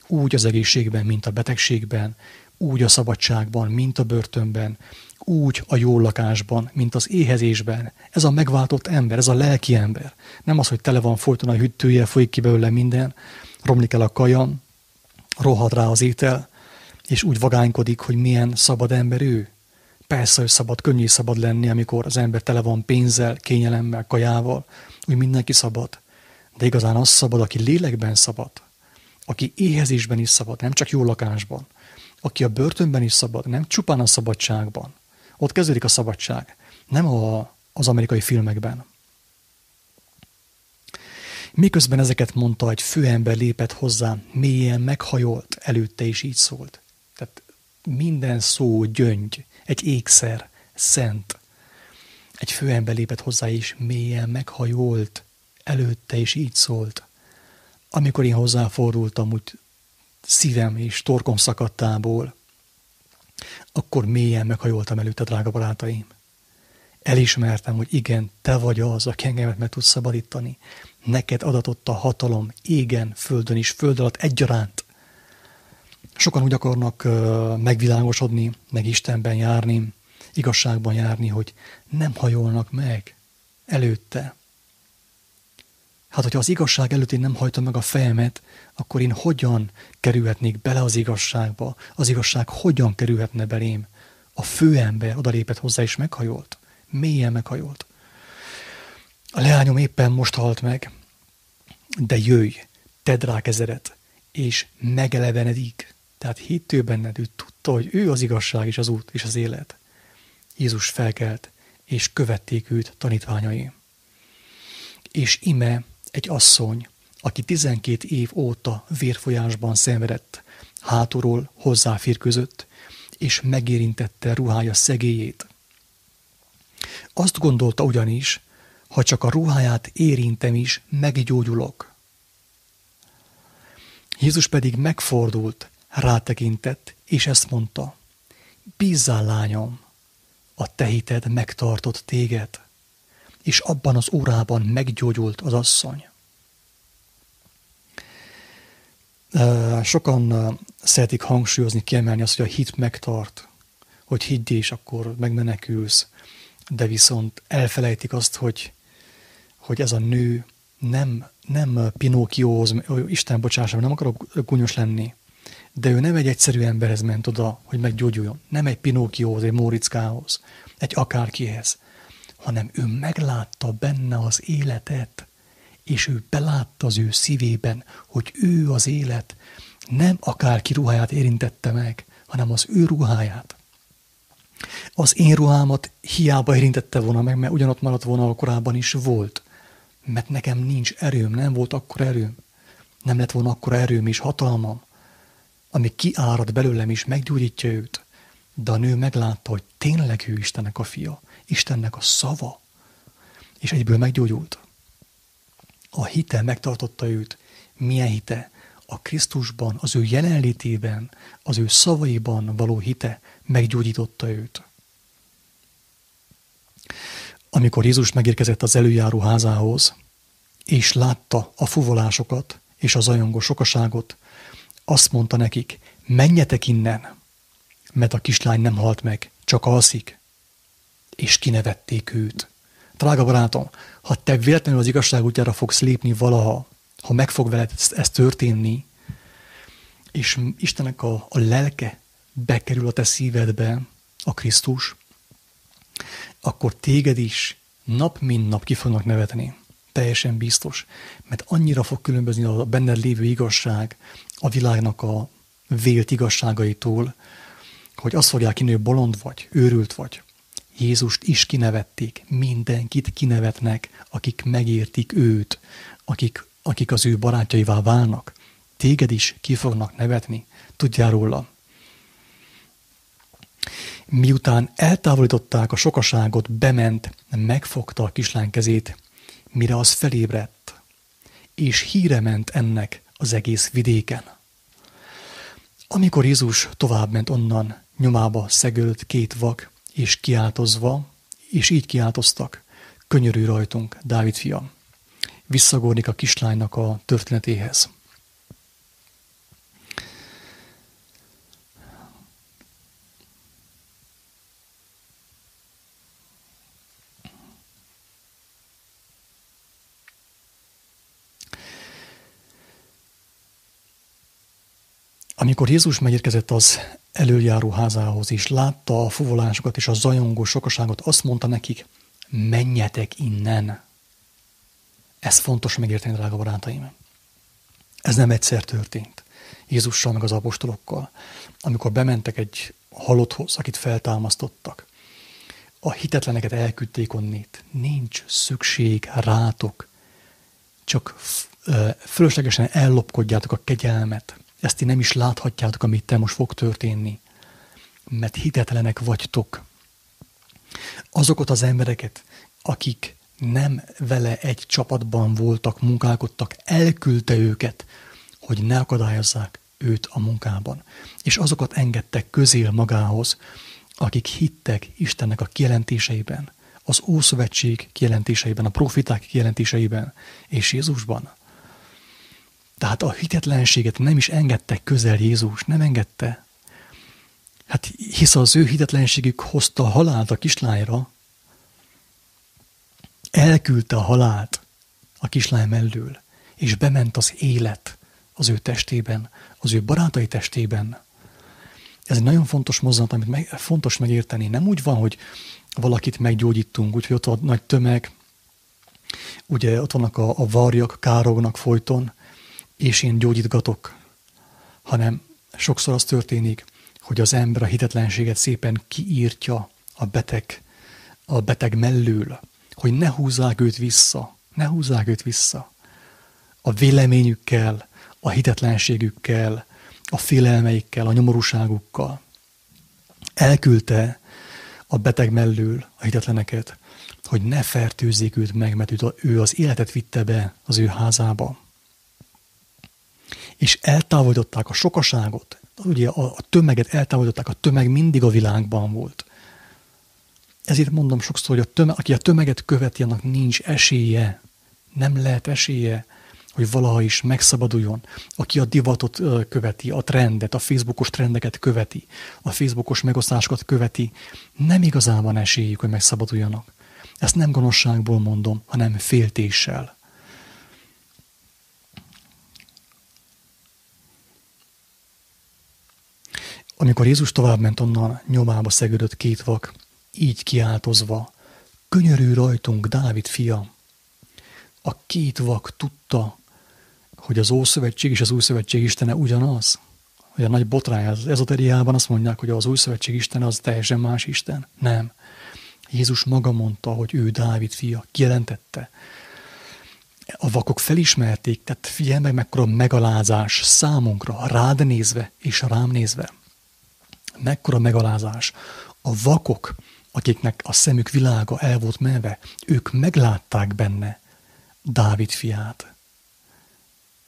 [SPEAKER 1] Úgy az egészségben, mint a betegségben, úgy a szabadságban, mint a börtönben, úgy a jó lakásban, mint az éhezésben. Ez a megváltott ember, ez a lelki ember. Nem az, hogy tele van folyton a hűtője, folyik ki belőle minden, romlik el a kaja, rohad rá az étel, és úgy vagánykodik, hogy milyen szabad ember ő. Persze, hogy szabad, könnyű szabad lenni, amikor az ember tele van pénzzel, kényelemmel, kajával, úgy mindenki szabad. De igazán az szabad, aki lélekben szabad, aki éhezésben is szabad, nem csak jó lakásban, aki a börtönben is szabad, nem csupán a szabadságban, ott kezdődik a szabadság, nem a, az amerikai filmekben. Miközben ezeket mondta, egy főember lépett hozzá, mélyen meghajolt, előtte is így szólt. Tehát minden szó gyöngy, egy ékszer, szent. Egy főember lépett hozzá, és mélyen meghajolt, előtte is így szólt. Amikor én hozzáfordultam, úgy szívem és torkom szakadtából, akkor mélyen meghajoltam előtte, drága barátaim. Elismertem, hogy igen, te vagy az, aki engemet meg tudsz szabadítani. Neked adatott a hatalom égen, földön is, föld alatt egyaránt. Sokan úgy akarnak megvilágosodni, meg Istenben járni, igazságban járni, hogy nem hajolnak meg előtte. Hát, hogyha az igazság előtt én nem hajtom meg a fejemet, akkor én hogyan kerülhetnék bele az igazságba? Az igazság hogyan kerülhetne belém? A főember odalépett hozzá és meghajolt. Mélyen meghajolt. A leányom éppen most halt meg, de jöjj, tedd rá kezeret, és megelevenedik. Tehát hittő benned, ő tudta, hogy ő az igazság és az út és az élet. Jézus felkelt, és követték őt tanítványai. És ime egy asszony, aki 12 év óta vérfolyásban szenvedett, hátulról hozzáférközött, és megérintette ruhája szegélyét. Azt gondolta ugyanis, ha csak a ruháját érintem is, meggyógyulok. Jézus pedig megfordult, rátekintett, és ezt mondta, bízzál lányom, a te hited megtartott téged, és abban az órában meggyógyult az asszony. Sokan szeretik hangsúlyozni, kiemelni azt, hogy a hit megtart, hogy hidd és akkor megmenekülsz, de viszont elfelejtik azt, hogy, hogy ez a nő nem, nem Pinókióhoz, Isten bocsássa, nem akarok gúnyos lenni, de ő nem egy egyszerű emberhez ment oda, hogy meggyógyuljon. Nem egy Pinókióhoz, egy Móriczkához, egy akárkihez, hanem ő meglátta benne az életet, és ő belátta az ő szívében, hogy ő az élet, nem akárki ruháját érintette meg, hanem az ő ruháját. Az én ruhámat hiába érintette volna meg, mert ugyanott maradt volna, a korábban is volt. Mert nekem nincs erőm, nem volt akkor erőm. Nem lett volna akkor erőm és hatalmam, ami kiárad belőlem is, meggyógyítja őt. De a nő meglátta, hogy tényleg ő Istennek a fia, Istennek a szava, és egyből meggyógyult. A hite megtartotta őt. Milyen hite? A Krisztusban, az ő jelenlétében, az ő szavaiban való hite meggyógyította őt. Amikor Jézus megérkezett az előjáró házához, és látta a fuvolásokat és a zajongó sokaságot, azt mondta nekik, menjetek innen, mert a kislány nem halt meg, csak alszik. És kinevették őt. Drága barátom, ha te véletlenül az igazság útjára fogsz lépni valaha, ha meg fog veled ez történni, és Istennek a, a lelke bekerül a te szívedbe, a Krisztus, akkor téged is nap mint nap ki fognak nevetni. Teljesen biztos. Mert annyira fog különbözni a benned lévő igazság a világnak a vélt igazságaitól, hogy azt fogják kinő, bolond vagy, őrült vagy. Jézust is kinevették, mindenkit kinevetnek, akik megértik őt, akik, akik az ő barátjaivá válnak. Téged is ki fognak nevetni, tudjál róla. Miután eltávolították a sokaságot, bement, megfogta a kislány kezét, mire az felébredt, és híre ment ennek az egész vidéken. Amikor Jézus továbbment onnan, nyomába szegölt két vak, és kiáltozva, és így kiáltoztak, könyörű rajtunk, Dávid fia. Visszagornik a kislánynak a történetéhez. Amikor Jézus megérkezett az előjáró házához, és látta a fuvolásokat és a zajongó sokaságot, azt mondta nekik, menjetek innen. Ez fontos megérteni, drága barátaim. Ez nem egyszer történt. Jézussal meg az apostolokkal. Amikor bementek egy halotthoz, akit feltámasztottak, a hitetleneket elküldték onnét. Nincs szükség rátok. Csak fölöslegesen ellopkodjátok a kegyelmet, ezt ti nem is láthatjátok, amit te most fog történni, mert hitetlenek vagytok. Azokat az embereket, akik nem vele egy csapatban voltak, munkálkodtak, elküldte őket, hogy ne akadályozzák őt a munkában. És azokat engedtek közél magához, akik hittek Istennek a kijelentéseiben, az Ószövetség kijelentéseiben, a profiták kijelentéseiben és Jézusban. Tehát a hitetlenséget nem is engedtek közel Jézus, nem engedte. Hát hisz az ő hitetlenségük hozta a halált a kislányra, elküldte a halált a kislány mellől, és bement az élet az ő testében, az ő barátai testében. Ez egy nagyon fontos mozzanat, amit meg, fontos megérteni. Nem úgy van, hogy valakit meggyógyítunk, úgyhogy ott van nagy tömeg, ugye ott vannak a, a varjak, kárognak folyton, és én gyógyítgatok, hanem sokszor az történik, hogy az ember a hitetlenséget szépen kiírtja a beteg, a beteg mellől, hogy ne húzzák őt vissza, ne húzzák őt vissza. A véleményükkel, a hitetlenségükkel, a félelmeikkel, a nyomorúságukkal. Elküldte a beteg mellől a hitetleneket, hogy ne fertőzzék őt meg, mert ő az életet vitte be az ő házába. És eltávolították a sokaságot, ugye a, a tömeget eltávolították, a tömeg mindig a világban volt. Ezért mondom sokszor, hogy a tömeg, aki a tömeget követi, annak nincs esélye, nem lehet esélye, hogy valaha is megszabaduljon. Aki a divatot követi, a trendet, a Facebookos trendeket követi, a Facebookos megosztásokat követi, nem igazán van esélyük, hogy megszabaduljanak. Ezt nem gonoszságból mondom, hanem féltéssel. Amikor Jézus továbbment onnan, nyomába szegődött két vak, így kiáltozva, könyörű rajtunk, Dávid fia. A két vak tudta, hogy az Ószövetség és az Új Szövetség Istene ugyanaz. Hogy a nagy botrány az ezoteriában azt mondják, hogy az Új Szövetség Isten az teljesen más Isten. Nem. Jézus maga mondta, hogy ő Dávid fia, kijelentette. A vakok felismerték, tehát figyelj meg, mekkora megalázás számunkra, rád nézve és rám nézve. Mekkora megalázás. A vakok, akiknek a szemük világa el volt menve, ők meglátták benne Dávid fiát.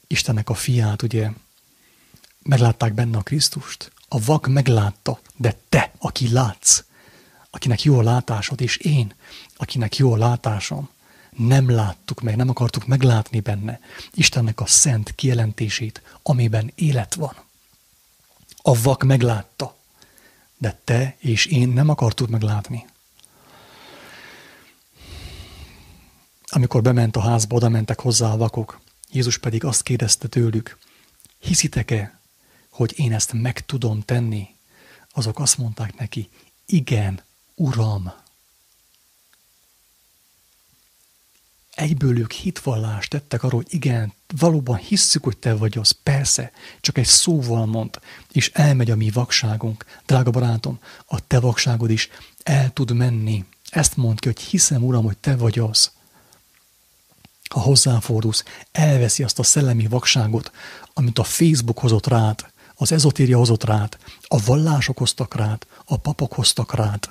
[SPEAKER 1] Istennek a fiát, ugye, meglátták benne a Krisztust. A vak meglátta, de te, aki látsz, akinek jó a látásod, és én, akinek jó a látásom, nem láttuk meg, nem akartuk meglátni benne Istennek a szent kijelentését, amiben élet van. A vak meglátta, de te és én nem akartuk meglátni. Amikor bement a házba, oda mentek hozzá a vakok, Jézus pedig azt kérdezte tőlük, hiszitek-e, hogy én ezt meg tudom tenni? Azok azt mondták neki, igen, Uram. Egyből ők hitvallást tettek arról, hogy igen, valóban hisszük, hogy te vagy az. Persze, csak egy szóval mond, és elmegy a mi vakságunk. Drága barátom, a te vakságod is el tud menni. Ezt mond ki, hogy hiszem, Uram, hogy te vagy az ha hozzáfordulsz, elveszi azt a szellemi vakságot, amit a Facebook hozott rád, az ezotéria hozott rád, a vallások hoztak rád, a papok hoztak rád,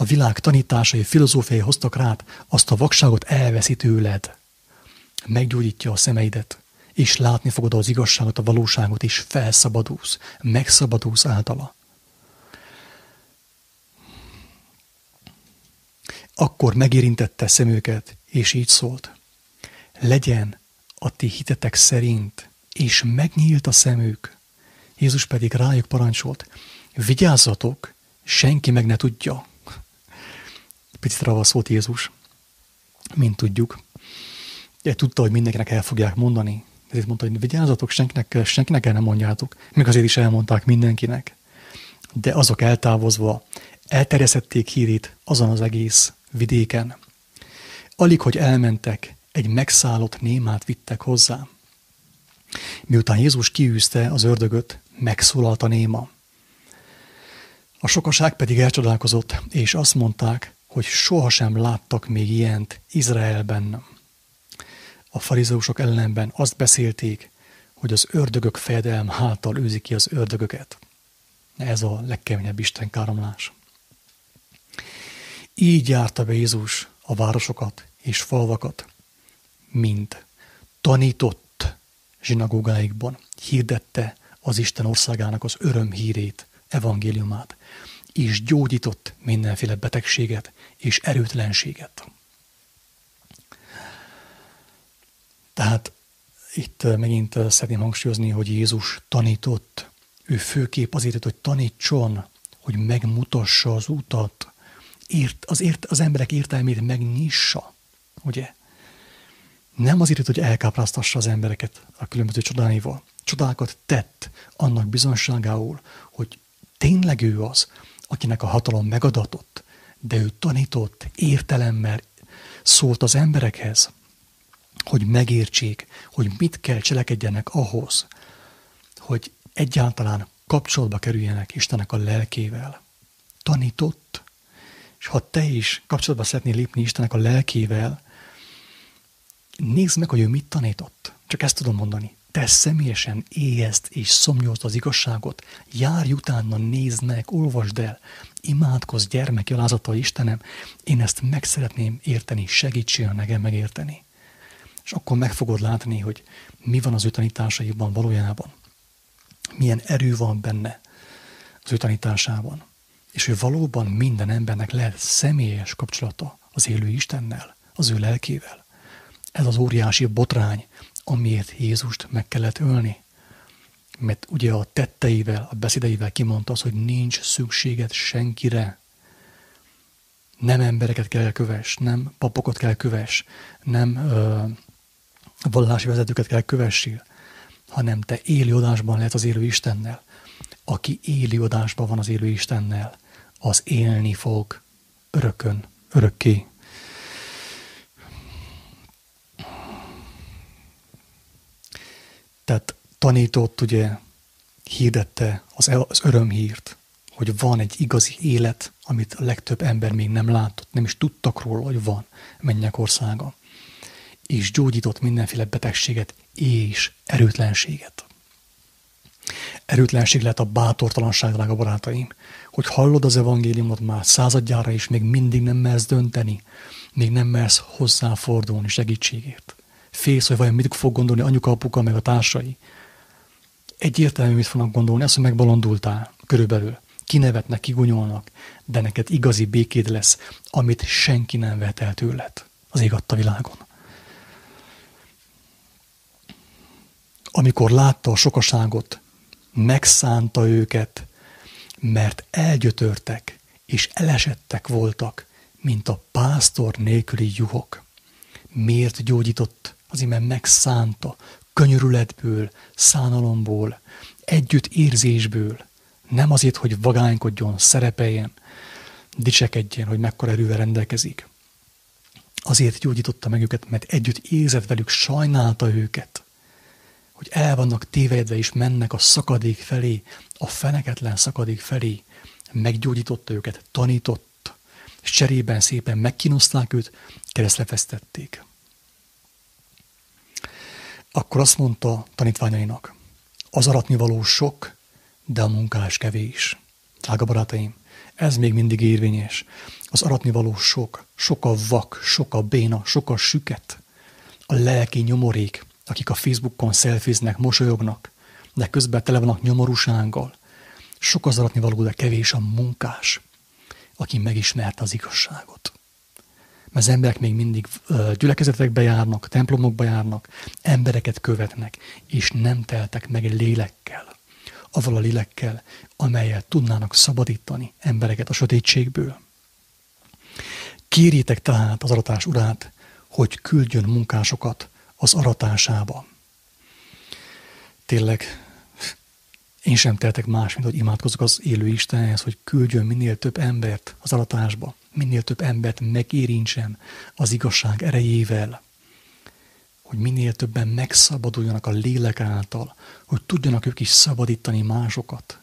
[SPEAKER 1] a világ tanításai, filozófiai hoztak rád, azt a vakságot elveszi tőled. Meggyógyítja a szemeidet, és látni fogod az igazságot, a valóságot, és felszabadulsz, megszabadulsz általa. Akkor megérintette szemüket, és így szólt. Legyen a ti hitetek szerint, és megnyílt a szemük. Jézus pedig rájuk parancsolt, vigyázzatok, senki meg ne tudja. Picit ravasz volt Jézus, mint tudjuk. De tudta, hogy mindenkinek el fogják mondani. Ezért mondta, hogy vigyázzatok, senkinek, senkinek el nem mondjátok. Még azért is elmondták mindenkinek. De azok eltávozva elterjesztették hírét azon az egész vidéken. Alig, hogy elmentek, egy megszállott némát vittek hozzá. Miután Jézus kiűzte az ördögöt, megszólalt a néma. A sokaság pedig elcsodálkozott, és azt mondták, hogy sohasem láttak még ilyent Izraelben. A farizeusok ellenben azt beszélték, hogy az ördögök fejedelm hátal őzi ki az ördögöket. Ez a legkeményebb Isten káromlás. Így járta be Jézus a városokat és falvakat, mint tanított zsinagógáikban, hirdette az Isten országának az öröm hírét, evangéliumát, és gyógyított mindenféle betegséget és erőtlenséget. Tehát itt megint szeretném hangsúlyozni, hogy Jézus tanított, ő főkép azért, hogy tanítson, hogy megmutassa az utat, ért, az, ért, az emberek értelmét megnyissa, ugye? Nem azért, hogy elkápráztassa az embereket a különböző csodáival. Csodákat tett annak bizonságául, hogy tényleg ő az, akinek a hatalom megadatott, de ő tanított, értelemmel szólt az emberekhez, hogy megértsék, hogy mit kell cselekedjenek ahhoz, hogy egyáltalán kapcsolatba kerüljenek Istennek a lelkével. Tanított, és ha te is kapcsolatba szeretnél lépni Istennek a lelkével, nézd meg, hogy ő mit tanított. Csak ezt tudom mondani. Te személyesen éjezd és szomjózd az igazságot, járj utána, nézd meg, olvasd el, imádkozz gyermek jalázata Istenem, én ezt meg szeretném érteni, segítsél nekem megérteni. És akkor meg fogod látni, hogy mi van az ő tanításaiban valójában. Milyen erő van benne az ő tanításában. És ő valóban minden embernek lehet személyes kapcsolata az élő Istennel, az ő lelkével. Ez az óriási botrány, amiért Jézust meg kellett ölni. Mert ugye a tetteivel, a beszédeivel kimondta az, hogy nincs szükséged senkire. Nem embereket kell köves, nem papokat kell köves, nem ö, vallási vezetőket kell kövessél, hanem te élő adásban lehet az élő Istennel. Aki élő adásban van az élő Istennel, az élni fog örökön, örökké. Tehát tanított, ugye, hirdette az, az örömhírt, hogy van egy igazi élet, amit a legtöbb ember még nem látott, nem is tudtak róla, hogy van mennyek országa. És gyógyított mindenféle betegséget és erőtlenséget. Erőtlenség lehet a bátortalanság, drága barátaim, hogy hallod az evangéliumot már századjára, és még mindig nem mersz dönteni, még nem mersz hozzáfordulni segítségért. Félsz, hogy vajon mit fog gondolni anyuka, apuka, meg a társai. Egyértelmű, mit fognak gondolni, azt, hogy megbolondultál, körülbelül. Kinevetnek, kigunyolnak, de neked igazi békéd lesz, amit senki nem vet el tőled az ég adta világon. Amikor látta a sokaságot, megszánta őket, mert elgyötörtek és elesettek voltak, mint a pásztor nélküli juhok. Miért gyógyított? Az ime megszánta, könyörületből, szánalomból, együtt érzésből, nem azért, hogy vagánykodjon, szerepeljen, dicsekedjen, hogy mekkora erővel rendelkezik. Azért gyógyította meg őket, mert együtt érzett velük, sajnálta őket hogy el vannak tévedve és mennek a szakadék felé, a feneketlen szakadék felé, meggyógyította őket, tanított, és cserében szépen megkínozták őt, keresztre. Akkor azt mondta tanítványainak, az aratnivaló sok, de a munkás kevés. Drága barátaim, ez még mindig érvényes. Az aratnivaló sok, sok a vak, sok a béna, sok a süket, a lelki nyomorék, akik a Facebookon szelfiznek, mosolyognak, de közben tele vannak nyomorúsággal. Sok az aratni való, de kevés a munkás, aki megismerte az igazságot. Mert az emberek még mindig gyülekezetekbe járnak, templomokba járnak, embereket követnek, és nem teltek meg lélekkel. Aval a lélekkel, amelyel tudnának szabadítani embereket a sötétségből. Kérjétek tehát az aratás urát, hogy küldjön munkásokat az aratásába. Tényleg én sem tehetek más, mint hogy imádkozok az élő Istenhez, hogy küldjön minél több embert az aratásba, minél több embert megérintsen az igazság erejével, hogy minél többen megszabaduljanak a lélek által, hogy tudjanak ők is szabadítani másokat.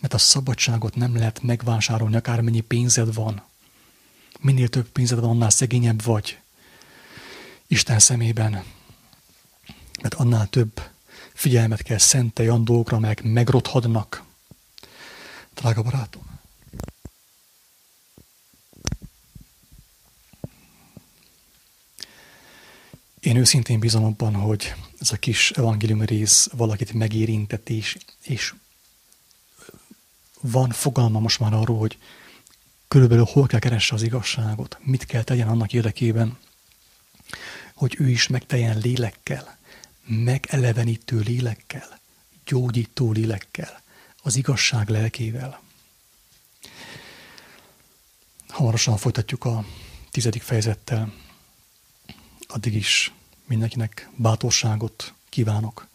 [SPEAKER 1] Mert a szabadságot nem lehet megvásárolni, akármennyi pénzed van. Minél több pénzed van, annál szegényebb vagy. Isten szemében mert annál több figyelmet kell szentelj olyan dolgokra, megrothadnak. Drága barátom! Én őszintén bízom abban, hogy ez a kis evangéliumi rész valakit megérintett is, és van fogalma most már arról, hogy körülbelül hol kell keresse az igazságot, mit kell tegyen annak érdekében, hogy ő is megteljen lélekkel, megelevenítő lélekkel, gyógyító lélekkel, az igazság lelkével. Hamarosan folytatjuk a tizedik fejezettel, addig is Mindenkinek bátorságot kívánok.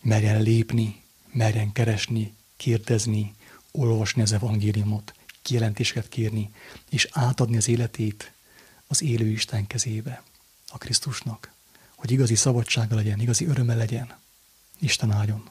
[SPEAKER 1] Merjen lépni, merjen keresni, kérdezni, olvasni az evangéliumot, kijelentéseket kérni, és átadni az életét az élő Isten kezébe, a Krisztusnak, hogy igazi szabadsága legyen, igazi öröme legyen. Isten áldjon.